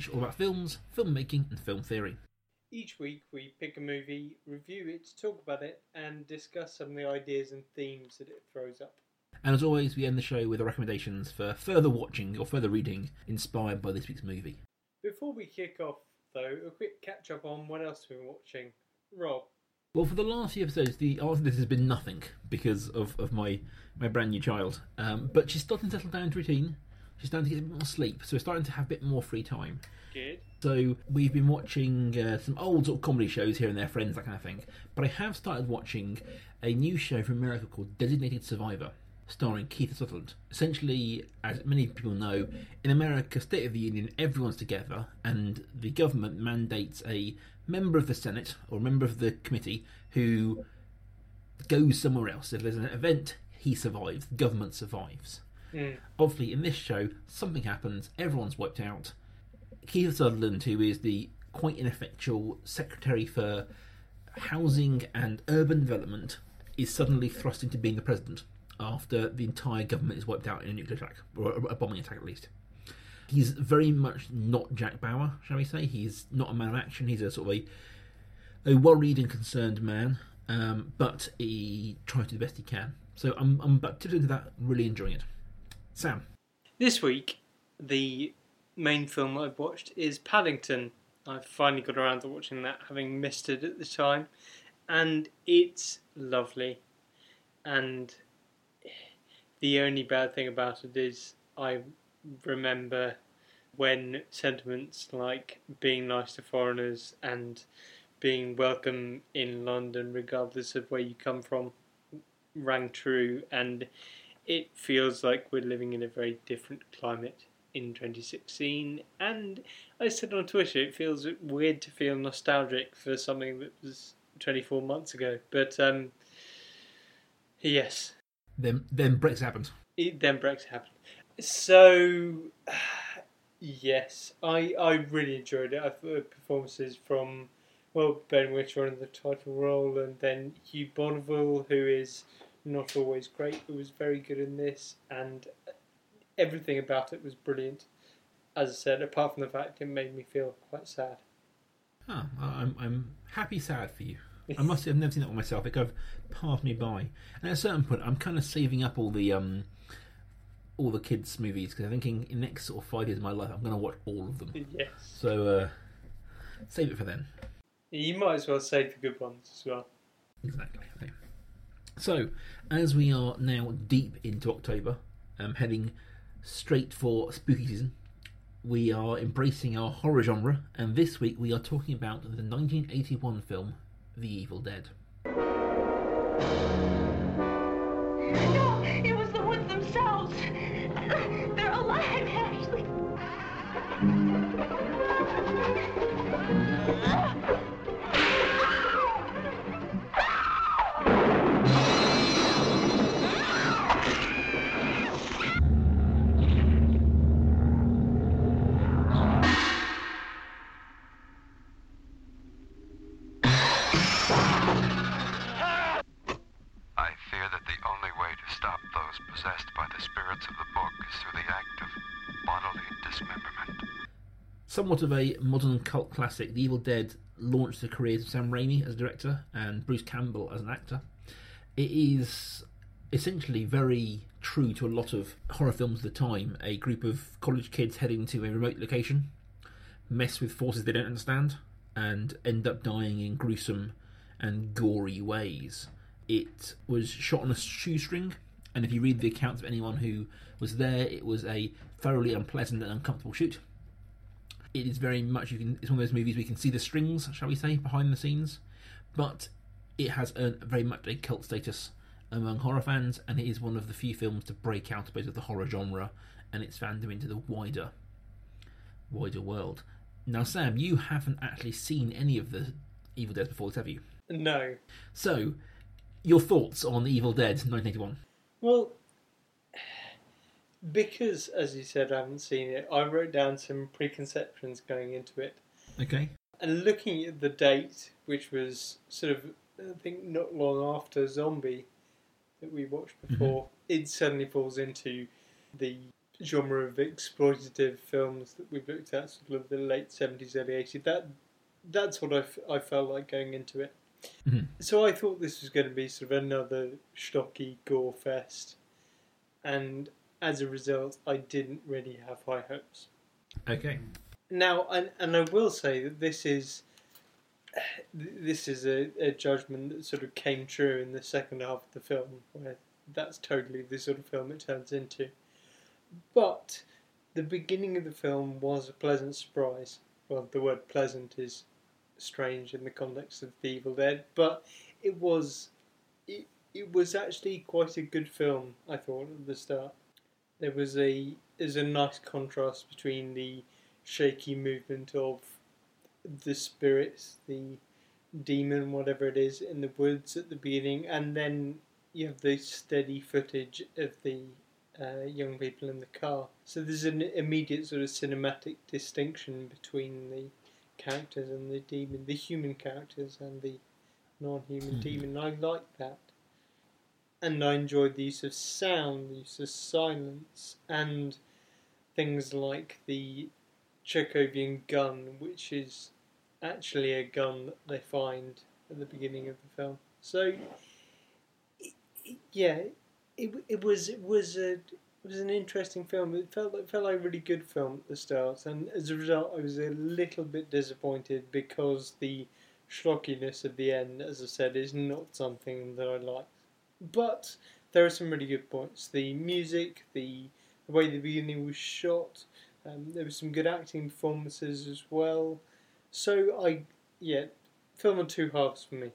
Prestige, all about films, filmmaking, and film theory. Each week we pick a movie, review it, talk about it, and discuss some of the ideas and themes that it throws up. And as always, we end the show with the recommendations for further watching or further reading inspired by this week's movie. Before we kick off, though, a quick catch up on what else we've been watching. Rob. Well, for the last few episodes, the answer to this has been nothing because of, of my, my brand new child. Um, but she's starting to settle down to routine. She's starting to get a bit more sleep, so we're starting to have a bit more free time. Good. So we've been watching uh, some old sort of comedy shows here and there, Friends, that kind of thing. But I have started watching a new show from America called Designated Survivor, starring Kiefer Sutherland. Essentially, as many people know, in America, State of the Union, everyone's together, and the government mandates a member of the Senate or a member of the committee who goes somewhere else. If there's an event, he survives. The government survives. Mm. Obviously, in this show, something happens. Everyone's wiped out. Kiefer Sutherland, who is the quite ineffectual secretary for housing and urban development, is suddenly thrust into being the president after the entire government is wiped out in a nuclear attack or a bombing attack, at least. He's very much not Jack Bauer, shall we say? He's not a man of action. He's a sort of a, a worried and concerned man, um, but he tries to do the best he can. So I'm I'm into that, really enjoying it. Sam. This week, the main film I've watched is Paddington. I've finally got around to watching that, having missed it at the time, and it's lovely. And the only bad thing about it is I remember when sentiments like being nice to foreigners and being welcome in London, regardless of where you come from, rang true, and it feels like we're living in a very different climate in 2016. And I said on Twitter, it feels weird to feel nostalgic for something that was 24 months ago, but um, yes. Then then Brexit happened. It, then Brexit happened. So, yes, I I really enjoyed it. I thought performances from well Ben Whishaw in the title role, and then Hugh Bonneville, who is not always great, but was very good in this, and everything about it was brilliant. As I said, apart from the fact it made me feel quite sad. Oh, I'm I'm happy sad for you. I must say I've never seen that one myself. It kind of passed me by. And at a certain point, I'm kind of saving up all the um, all the kids' movies because I'm thinking in the next sort of five years of my life, I'm going to watch all of them. Yes. So uh, save it for then. You might as well save the good ones as well. Exactly. So as we are now deep into October, um, heading straight for spooky season, we are embracing our horror genre, and this week we are talking about the 1981 film The Evil Dead. Somewhat of a modern cult classic, The Evil Dead launched the careers of Sam Raimi as director and Bruce Campbell as an actor. It is essentially very true to a lot of horror films of the time. A group of college kids heading to a remote location, mess with forces they don't understand, and end up dying in gruesome and gory ways. It was shot on a shoestring, and if you read the accounts of anyone who was there, it was a thoroughly unpleasant and uncomfortable shoot. It is very much you can. It's one of those movies we can see the strings, shall we say, behind the scenes, but it has earned very much a cult status among horror fans, and it is one of the few films to break out a bit of the horror genre and its fandom into the wider, wider world. Now, Sam, you haven't actually seen any of the Evil Dead before, have you? No. So, your thoughts on Evil Dead 1981? Well, because, as you said, I haven't seen it, I wrote down some preconceptions going into it. Okay. And looking at the date, which was sort of, I think, not long after Zombie that we watched before, it suddenly falls into the genre of exploitative films that we've looked at, sort of the late seventies, early eighties. That that's what I, f- I felt like going into it. Mhm. So I thought this was going to be sort of another stocky gore fest, and as a result, I didn't really have high hopes. Okay. Now, and, and I will say that this is this is a, a judgment that sort of came true in the second half of the film, where that's totally the sort of film it turns into. But the beginning of the film was a pleasant surprise. Well, the word pleasant is strange in the context of The Evil Dead, but it was it, it was actually quite a good film. I thought at the start there was a there's a nice contrast between the shaky movement of the spirits, the demon, whatever it is, in the woods at the beginning, and then you have the steady footage of the uh, young people in the car. So there's an immediate sort of cinematic distinction between the characters and the demon, the human characters and the non-human Mhm. demon. I like that, and I enjoyed the use of sound, the use of silence, and things like the Chekhovian gun, which is actually a gun that they find at the beginning of the film. So, yeah, it, it was it was a it was an interesting film. It felt it felt like a really good film at the start, and as a result, I was a little bit disappointed because the schlockiness of the end, as I said, is not something that I like. But there are some really good points. The music, the the way the beginning was shot. Um, there were some good acting performances as well. So I, yeah, film on two halves for me.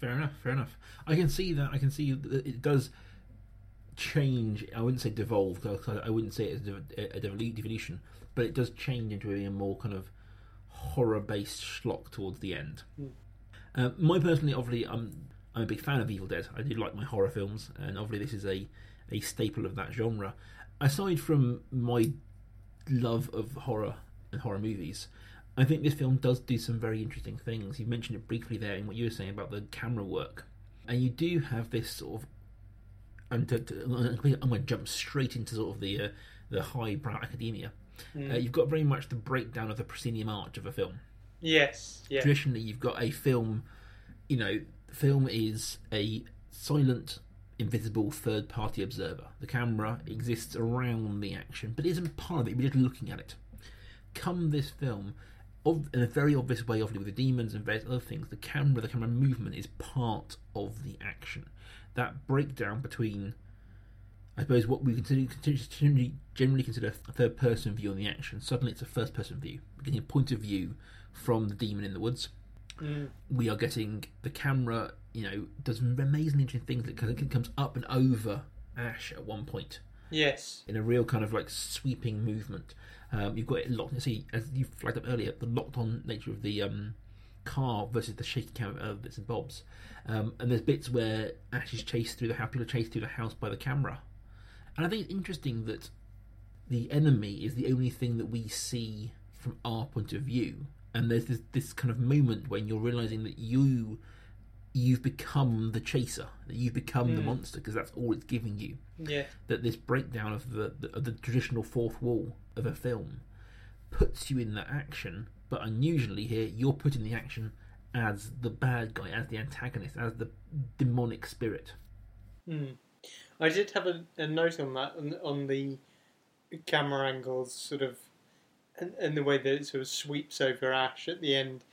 Fair enough. Fair enough. I can see that. I can see that it does change. I wouldn't say devolve. 'cause I wouldn't say it's a, devolution, but it does change into a more kind of horror-based schlock towards the end. Hmm. Uh, my personally, obviously, I'm I'm a big fan of Evil Dead. I do like my horror films, and obviously, this is a a staple of that genre. Aside from my love of horror and horror movies, I think this film does do some very interesting things. You mentioned it briefly there in what you were saying about the camera work, and you do have this sort of. And to, to, I'm going to jump straight into sort of the uh, the highbrow academia. Uh, you've got very much the breakdown of the proscenium arch of a film. Yes, yeah, Traditionally, you've got a film. You know, film is a silent, invisible third-party observer. The camera exists around the action, but isn't part of it. we're just looking at it. Come this film, of, in a very obvious way, obviously with the demons and various other things, the camera, the camera movement is part of the action. That breakdown between, I suppose, what we generally, generally consider a third-person view on the action. Suddenly, it's a first-person view, getting a point of view from the demon in the woods Mm. we are getting the camera, you know, does amazingly interesting things it comes up and over Ash at one point yes, in a real kind of like sweeping movement. Um, you've got it locked. See, as you flagged up earlier, the locked-on nature of the um, car versus the shaky camera of bits and bobs. Um, and there's bits where Ash is chased through the house, people are chased through the house by the camera. And I think it's interesting that the enemy is the only thing that we see from our point of view. And there's this, this kind of moment when you're realizing that you you've become the chaser, that you've become the Mm. monster because that's all it's giving you yeah, that this breakdown of the, the of the traditional fourth wall of a film puts you in that action, but unusually here you're put in the action as the bad guy, as the antagonist, as the demonic spirit. mm. I did have a, a note on that on, on the camera angles, sort of, and, and the way that it sort of sweeps over Ash at the end.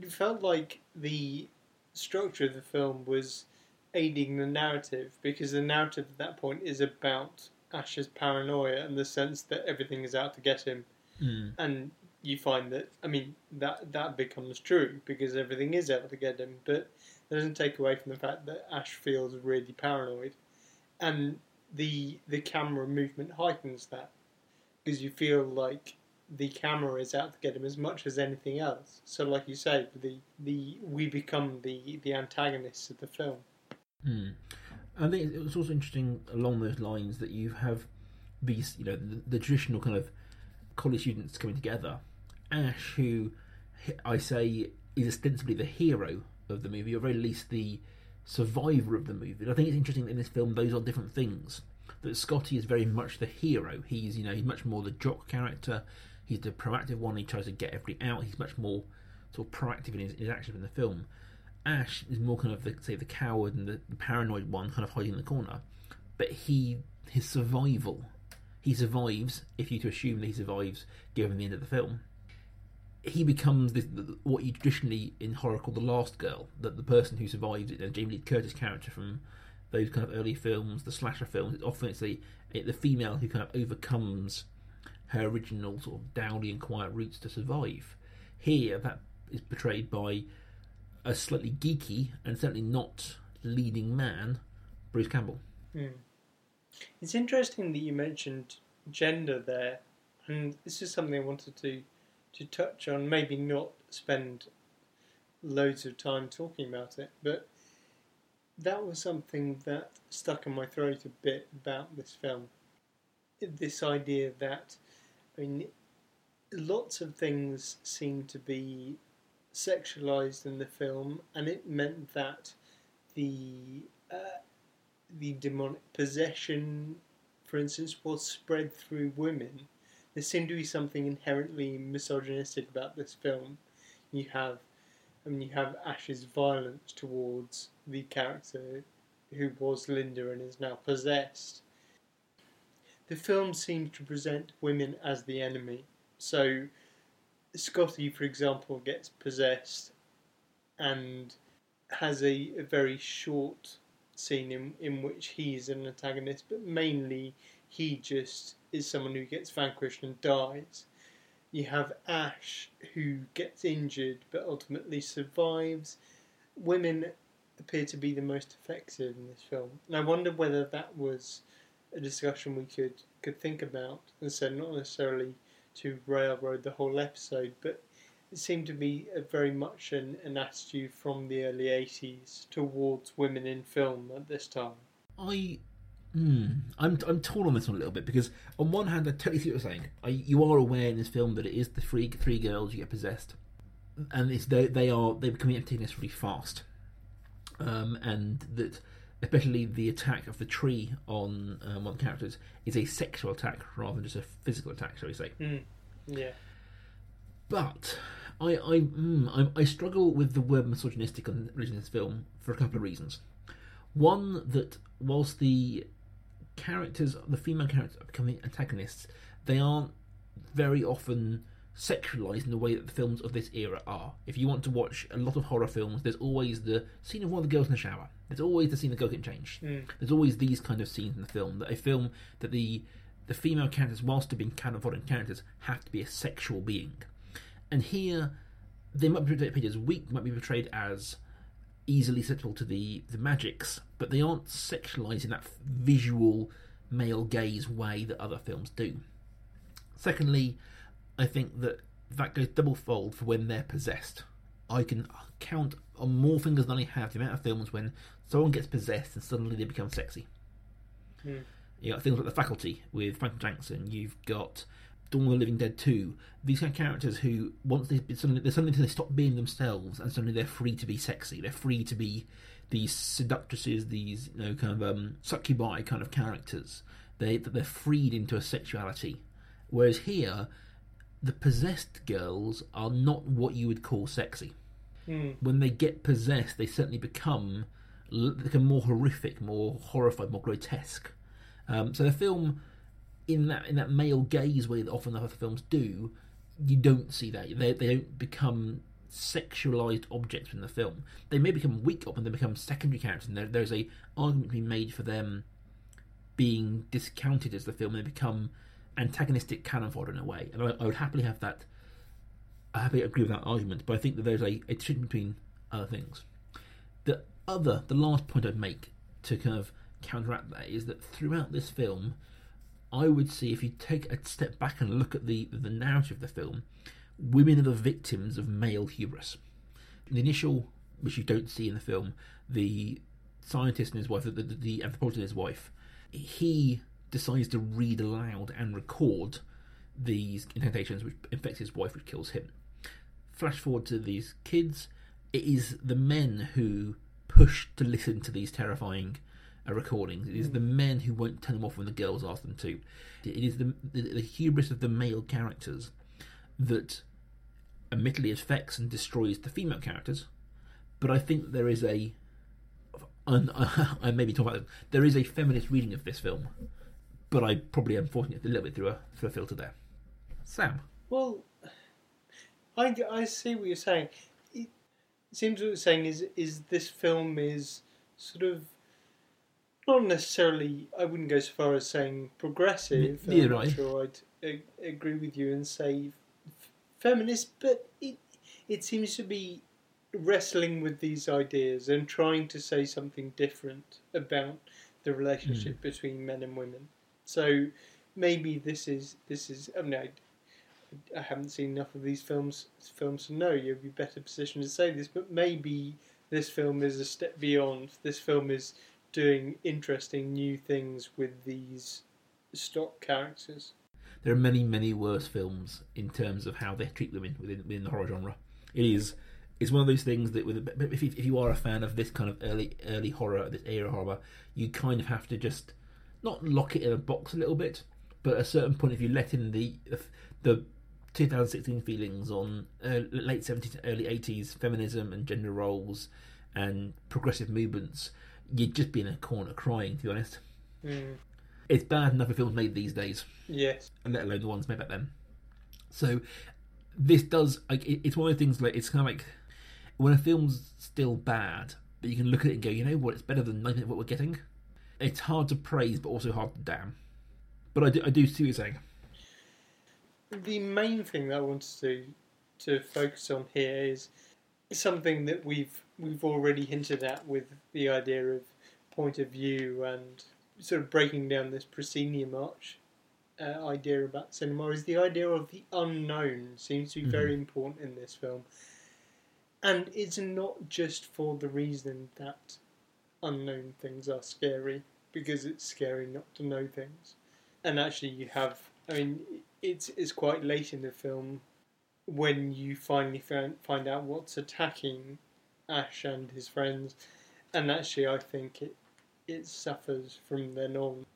It felt like the structure of the film was aiding the narrative because the narrative at that point is about Ash's paranoia and the sense that everything is out to get him. Mm. and you find that I mean that that becomes true because everything is out to get him, but that doesn't take away from the fact that Ash feels really paranoid, and the the camera movement heightens that because you feel like the camera is out to get him as much as anything else. So, like you say, the the we become the the antagonists of the film. Mm. I think it was also interesting along those lines that you have these, you know, the, the traditional kind of college students coming together. Ash, who I say is ostensibly the hero of the movie, or at very least the survivor of the movie. And I think it's interesting that in this film those are different things. that Scotty is very much the hero. He's you know he's much more the jock character. He's the proactive one. He tries to get everybody out. He's much more sort of proactive in his, his actions in the film. Ash is more kind of the say the coward and the, the paranoid one, kind of hiding in the corner. But he his survival, he survives. If you to assume that he survives, given the end of the film, he becomes this, what you traditionally in horror call the last girl, that the person who survives it. And Jamie Lee Curtis character from those kind of early films, the slasher films. Often it's the the female who kind of overcomes her original sort of dowdy and quiet roots to survive. Here, that is portrayed by a slightly geeky and certainly not leading man, Bruce Campbell. Hmm. It's interesting that you mentioned gender there, and this is something I wanted to to touch on. Maybe not spend loads of time talking about it, but that was something that stuck in my throat a bit about this film. This idea that, I mean, lots of things seem to be sexualized in the film, and it meant that the uh, the demonic possession, for instance, was spread through women. There seemed to be something inherently misogynistic about this film. You have, I mean, you have Ash's violence towards the character who was Linda and is now possessed. The film seems to present women as the enemy. So, Scotty, for example, gets possessed and has a, a very short scene in, in which he's an antagonist, but mainly he just is someone who gets vanquished and dies. You have Ash, who gets injured but ultimately survives. Women appear to be the most effective in this film, and I wonder whether that was a discussion we could could think about, and so not necessarily to railroad the whole episode, but it seemed to be very much an, an attitude from the early 80s towards women in film at this time. I, hmm, I'm I'm torn on this one a little bit because on one hand I totally see what you're saying. I, you are aware in this film that it is the three three girls you get possessed, and it's they they are they become antagonists really fast, um, and that especially the attack of the tree on um, one of the characters is a sexual attack rather than just a physical attack, shall we say? Yeah. But I I, mm, I I struggle with the word misogynistic on in this film for a couple of reasons. One that whilst the characters, the female characters, are becoming antagonists, they aren't very often sexualized in the way that the films of this era are. If you want to watch a lot of horror films, there's always the scene of one of the girls in the shower. There's always the scene of the girl getting changed. Hmm. There's always these kind of scenes in the film that a film that the the female characters, whilst they're being canon characters, have to be a sexual being. And here, they might be portrayed as weak, might be portrayed as easily susceptible to the, the magics, but they aren't sexualized in that visual male gaze way that other films do. Secondly, I think that that goes double fold for when they're possessed. I can count on more fingers than I have the amount of films when someone gets possessed and suddenly they become sexy. You got things like The Faculty with Franklin Jackson. You've got Dawn of the Living Dead 2. These kind of characters who, once they suddenly, they suddenly they stop being themselves and suddenly they're free to be sexy. They're free to be these seductresses, these you know kind of um, succubi kind of characters. They that they're freed into a sexuality. Whereas here, the possessed girls are not what you would call sexy. When they get possessed, they certainly become become more horrific, more horrified, more grotesque. Um, so the film, in that in that male gaze way that often other films do, you don't see that. They they don't become sexualized objects in the film. They may become weak up and they become secondary characters, and there, there's a argument being made for them being discounted as the film. They become antagonistic cannon fodder in a way, and I, I would happily have that. I happily agree with that argument, but I think that there's a, a distinction between other things. The other, the last point I'd make to kind of counteract that is that throughout this film, I would see if you take a step back and look at the the narrative of the film, women are the victims of male hubris. In The initial, which you don't see in the film, the scientist and his wife, the, the, the anthropologist and his wife, he decides to read aloud and record these incantations, which infects his wife, which kills him. Flash forward to these kids, it is the men who push to listen to these terrifying uh, a recording. It is the men who won't turn them off when the girls ask them to. It is the, the, the hubris of the male characters that admittedly affects and destroys the female characters. But I think there is a, and I about this, there is a feminist reading of this film. But I probably am forcing it a little bit through a through a filter there. Sam, Well, I, I see what you're saying. It seems what you're saying is is this film is sort of not necessarily. I wouldn't go so far as saying progressive. Yeah, I'm not right. sure I'd a- agree with you and say f- feminist, but it it seems to be wrestling with these ideas and trying to say something different about the relationship hmm. between men and women. So maybe this is this is. I mean, I, I haven't seen enough of these films films to know. You'd be better positioned to say this, but maybe this film is a step beyond. This film is doing interesting new things with these stock characters. there are many, many worse films in terms of how they treat women within within the horror genre. It is it's one of those things that with if you, if you are a fan of this kind of early early horror, this era horror, you kind of have to just not lock it in a box a little bit, but at a certain point, if you let in the the 2016 feelings on uh, late 70s, early 80s feminism and gender roles and progressive movements, you'd just be in a corner crying. To be honest, Mm. it's bad enough for films made these days Yes. and let alone the ones made back then. So this does like it's one of the things like it's kind of like when a film's still bad, but you can look at it and go, you know what, it's better than what we're getting. It's hard to praise, but also hard to damn. But I do, I do see what you're saying. The main thing that I wanted to to focus on here is something that we've we've already hinted at with the idea of point of view and sort of breaking down this proscenium arch uh, idea about cinema is the idea of the unknown seems to be very important in this film and it's not just for the reason that unknown things are scary because it's scary not to know things. And actually you have i mean it's it's quite late in the film when you finally find, find out what's attacking ash and his friends. And actually i think it it suffers from then on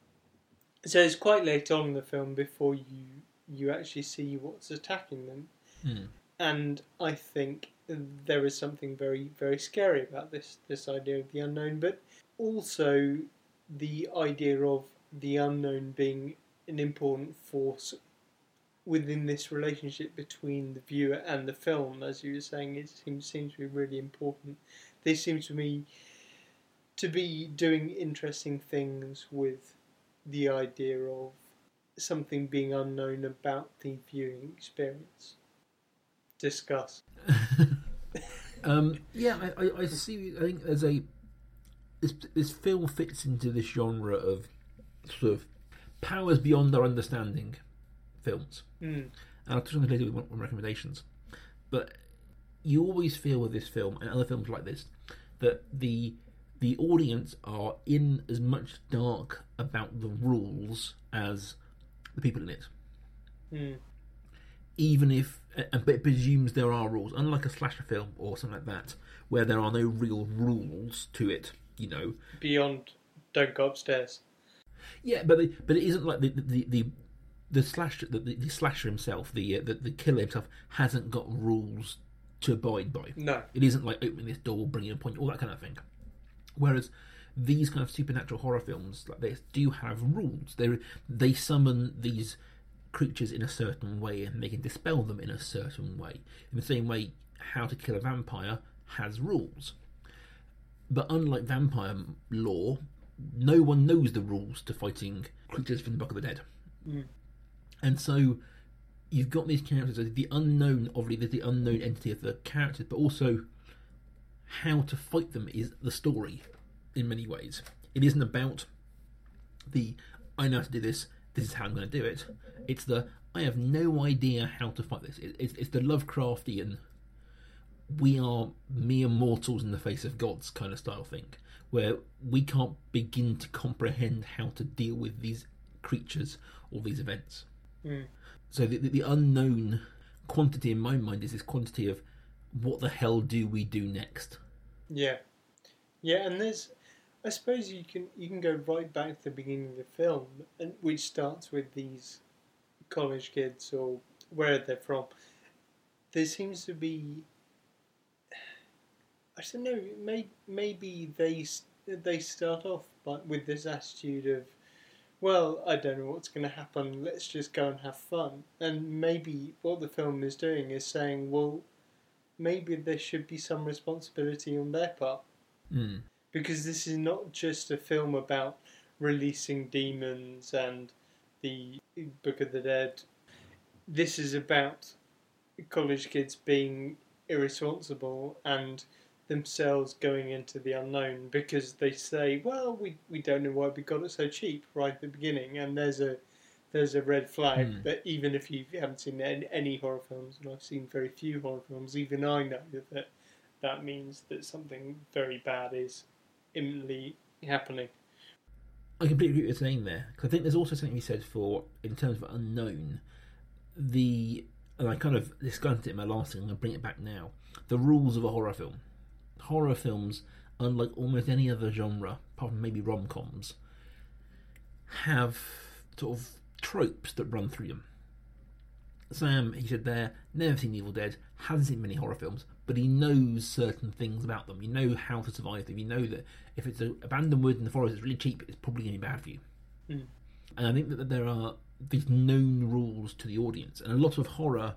so it's quite late on in the film before you you actually see what's attacking them. Hmm. and I think there is something very very scary about this this idea of the unknown, but also the idea of the unknown being an important force within this relationship between the viewer and the film. As you were saying, it seems seems to be really important. They seem to me to be doing interesting things with the idea of something being unknown about the viewing experience. Discuss. Um, yeah, I, I, I see. I think there's a this this film fits into this genre of sort of powers beyond our understanding films. Mm. and I'll touch on this later with one, one recommendations. But you always feel with this film and other films like this that the the audience are in as much dark about the rules as the people in it. Mm. Even if, but it presumes there are rules, unlike a slasher film or something like that, where there are no real rules to it. You know, Beyond, don't go upstairs. Yeah, but the, but it isn't like the the the, the slasher the, the, slasher himself, the, uh, the the killer himself hasn't got rules to abide by. No. It isn't like opening this door, bringing a point, all that kind of thing. Whereas these kind of supernatural horror films like this do have rules. They they summon these creatures in a certain way and they can dispel them in a certain way. In the same way, How to Kill a Vampire has rules. But unlike vampire law, no one knows the rules to fighting creatures from the Book of the Dead. Mm. And so you've got these characters, the unknown, obviously, there's the unknown entity of the characters, but also how to fight them is the story in many ways. It isn't about the I know how to do this, this is how I'm going to do it. It's the I have no idea how to fight this. It, it's, it's the Lovecraftian we are mere mortals in the face of gods kind of style thing, where we can't begin to comprehend how to deal with these creatures or these events. Mm. So the, the, the unknown quantity in my mind is this quantity of what the hell do we do next? Yeah. Yeah, and there's. I suppose you can you can go right back to the beginning of the film, and which starts with these college kids or where they're from. There seems to be, I don't know, may, maybe they they start off by, with this attitude of, well, I don't know what's going to happen. Let's just go and have fun. And maybe what the film is doing is saying, well, maybe there should be some responsibility on their part Mm. Because this is not just a film about releasing demons and the Book of the Dead. This is about college kids being irresponsible and themselves going into the unknown because they say, "Well, we, we don't know why we got it so cheap right at the beginning," and there's a there's a red flag Hmm. that even if you haven't seen any, any horror films, and I've seen very few horror films, even I know that that means that something very bad is imminently happening. I completely agree with what you're saying I think there's also something be said for, in terms of unknown, the. And I kind of discussed it in my last thing, I'm to bring it back now. The rules of a horror film. Horror films, unlike almost any other genre, apart from maybe rom coms, have sort of tropes that run through them. Sam, he said there, never seen Evil Dead, hasn't seen many horror films, but he knows certain things about them. You know how to survive them. You know that if it's an abandoned wood in the forest, it's really cheap, it's probably going to be bad for you. Mm. And I think that there are these known rules to the audience, and a lot of horror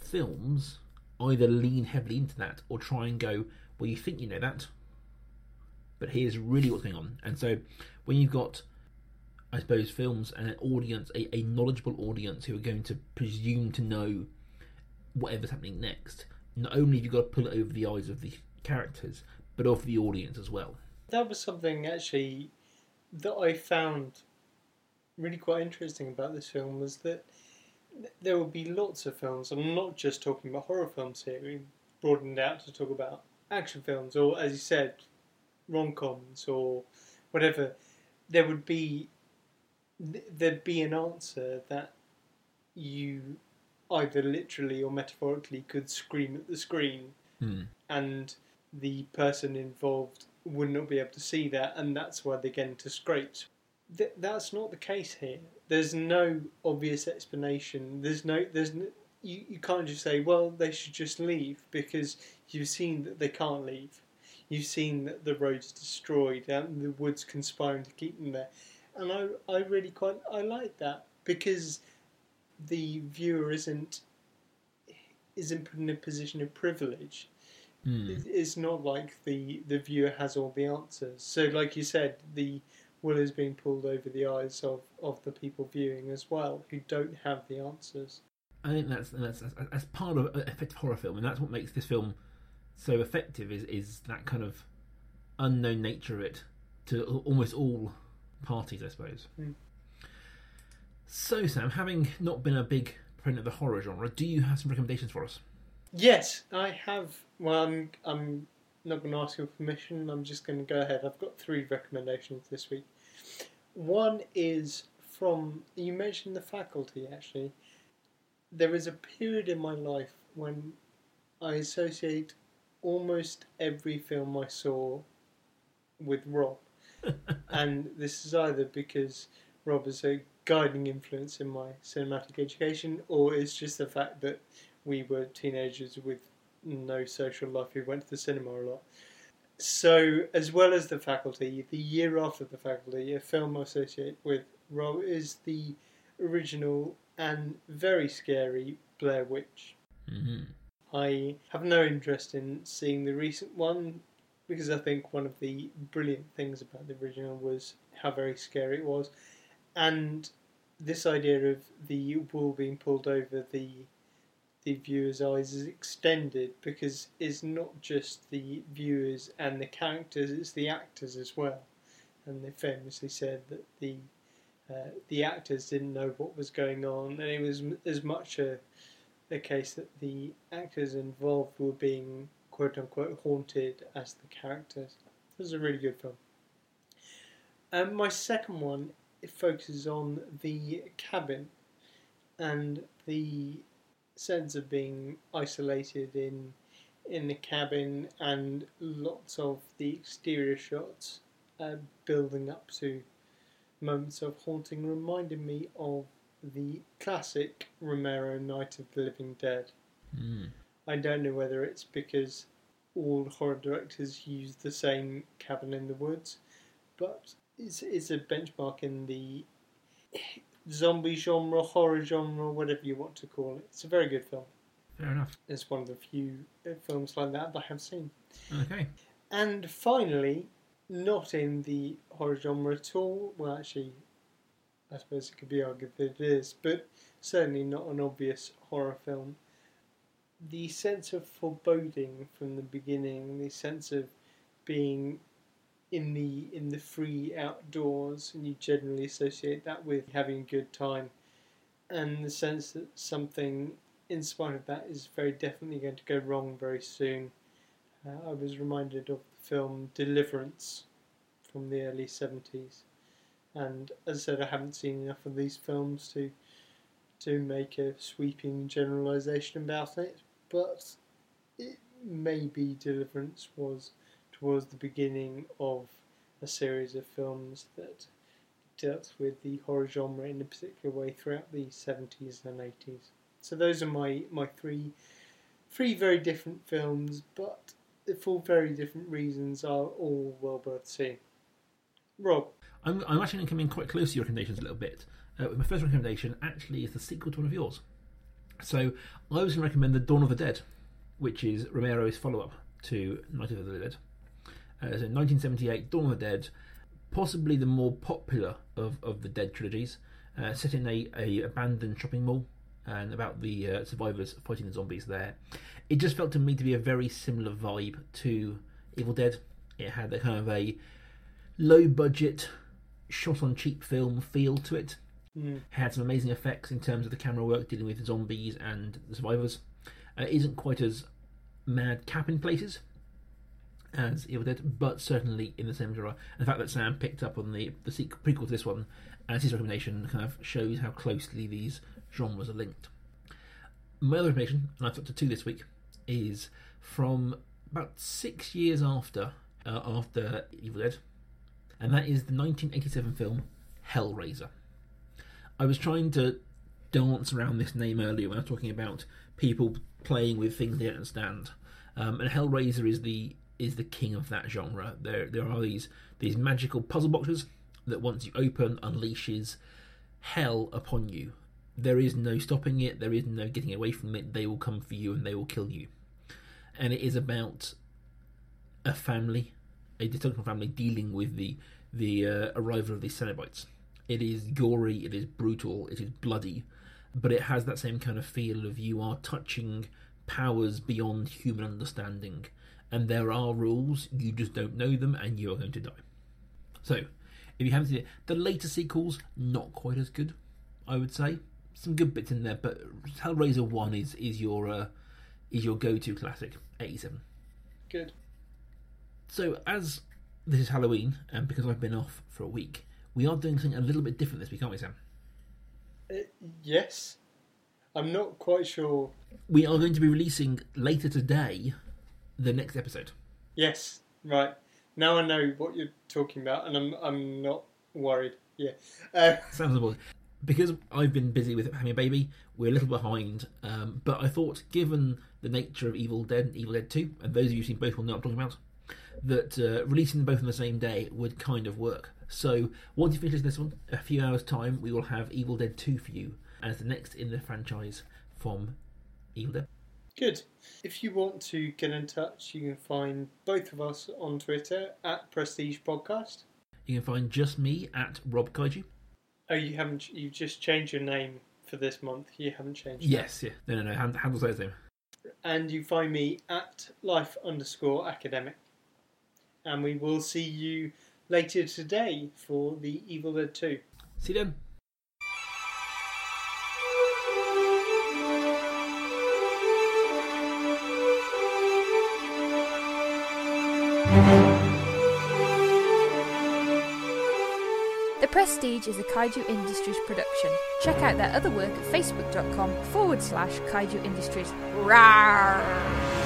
films either lean heavily into that or try and go, well, you think you know that, but here's really what's going on. And so when you've got I suppose, films and an audience, a, a knowledgeable audience who are going to presume to know whatever's happening next. Not only have you got to pull it over the eyes of the characters, but of the audience as well. That was something actually that I found really quite interesting about this film was that there will be lots of films. I'm not just talking about horror films here. We broadened out to talk about action films, or as you said, rom coms, or whatever. There would be th- there'd be an answer that you either literally or metaphorically could scream at the screen Hmm. and the person involved would not be able to see that, and that's why they get into scrapes. Th- that's not the case here. There's no obvious explanation. There's no. There's no, you. You can't just say, well, they should just leave because you've seen that they can't leave. You've seen that the road's destroyed and the woods conspiring to keep them there, and I I really quite I like that because the viewer isn't isn't put in a position of privilege. Hmm. It- It's not like the the viewer has all the answers. So, like you said, the wool is being pulled over the eyes of, of the people viewing as well, who don't have the answers. I think that's that's, that's that's part of an effective horror film, and that's what makes this film so effective. Is is that kind of unknown nature of it to almost all parties, I suppose. Hmm. So, Sam, having not been a big proponent of the horror genre, do you have some recommendations for us? Yes, I have. Well, I'm I'm not going to ask your permission. I'm just going to go ahead. I've got three recommendations this week. One is from you mentioned the faculty actually. There is a period in my life when I associate almost every film I saw with Rob, and this is either because Rob is a guiding influence in my cinematic education, or it's just the fact that we were teenagers with no social life who went to the cinema a lot. So, as well as the faculty, the year after the faculty, a film I associate with Rob is the original and very scary Blair Witch. hmm I have no interest in seeing the recent one because I think one of the brilliant things about the original was how very scary it was, and this idea of the wool being pulled over the the viewer's eyes is extended because it's not just the viewers and the characters; it's the actors as well. And they famously said that the uh, the actors didn't know what was going on, and it was as much a a case that the actors involved were being quote unquote haunted as the characters. It was a really good film. Um, my second one it focuses on the cabin and the sense of being isolated in in the cabin and lots of the exterior shots uh, building up to moments of haunting reminded me of the classic Romero Night of the Living Dead. Mm. I don't know whether it's because all horror directors use the same cabin in the woods, but it's, it's a benchmark in the zombie genre, horror genre, whatever you want to call it. It's a very good film. Fair enough. It's one of the few uh, films like that that I have seen. Okay. And finally, not in the horror genre at all. Well, actually, I suppose it could be argued that it is, but certainly not an obvious horror film. The sense of foreboding from the beginning, the sense of being in the in the free outdoors, and you generally associate that with having a good time, and the sense that something, in spite of that, is very definitely going to go wrong very soon. Uh, I was reminded of the film Deliverance from the early 70s. And as I said, I haven't seen enough of these films to to make a sweeping generalisation about it, but it maybe Deliverance was towards the beginning of a series of films that dealt with the horror genre in a particular way throughout the 70s and 80s. So those are my, my three three very different films, but for very different reasons, are all well worth seeing. Rob, I'm, I'm actually going to come in quite close to your recommendations a little bit. Uh, my first recommendation actually is the sequel to one of yours. So I was going to recommend The Dawn of the Dead, which is Romero's follow up to Night of the Dead. Uh, so 1978, Dawn of the Dead, possibly the more popular of, of the Dead trilogies, uh, set in a, a abandoned shopping mall and about the uh, survivors fighting the zombies there. It just felt to me to be a very similar vibe to Evil Dead. It had a kind of a low budget, shot on cheap film feel to it. Mm. Had some amazing effects in terms of the camera work dealing with zombies and the survivors. Uh, it isn't quite as mad cap in places as Evil Dead, but certainly in the same genre. And the fact that Sam picked up on the the sequel, prequel to this one as his recommendation kind of shows how closely these genres are linked. My other recommendation, and I've got to two this week, is from about six years after uh, after Evil Dead, and that is the 1987 film Hellraiser. I was trying to dance around this name earlier when I was talking about people playing with things they don't understand, um, and Hellraiser is the is the king of that genre. There there are these these magical puzzle boxes that once you open unleashes hell upon you. There is no stopping it. There is no getting away from it. They will come for you and they will kill you. And it is about a family, a dysfunctional family dealing with the the uh, arrival of these Cenobites. It is gory, it is brutal, it is bloody, but it has that same kind of feel of you are touching powers beyond human understanding, and there are rules, you just don't know them, and you are going to die. So, if you haven't seen it, the later sequels not quite as good, I would say. Some good bits in there, but Hellraiser One is is your uh, is your go to classic, eighty seven. good. So, as this is Halloween, and because I've been off for a week, we are doing something a little bit different this week, aren't we, Sam? Uh, yes, I'm not quite sure. We are going to be releasing later today the next episode. Yes, right. Now I know what you're talking about, and I'm I'm not worried. Yeah. Uh, Sounds simple. Because I've been busy with having a baby, we're a little behind. Um, but I thought, given the nature of Evil Dead and Evil Dead 2, and those of you who've seen both will know what I'm talking about, that uh, releasing them both on the same day would kind of work. So once you finish this one, a few hours' time, we will have Evil Dead 2 for you as the next in the franchise from Evil Dead. Good. If you want to get in touch, you can find both of us on Twitter at Prestige Podcast. You can find just me at Rob Kaiju. Oh, you haven't. You've just changed your name for this month. You haven't changed. that. Yes, yeah. No, no, no. Hand, handle says name. And you find me at life underscore academic. And we will see you later today for the Evil Dead Two. See you then. The Prestige is a Kaiju Industries production. Check out their other work at facebook.com forward slash Kaiju Industries. Rawr! Arg.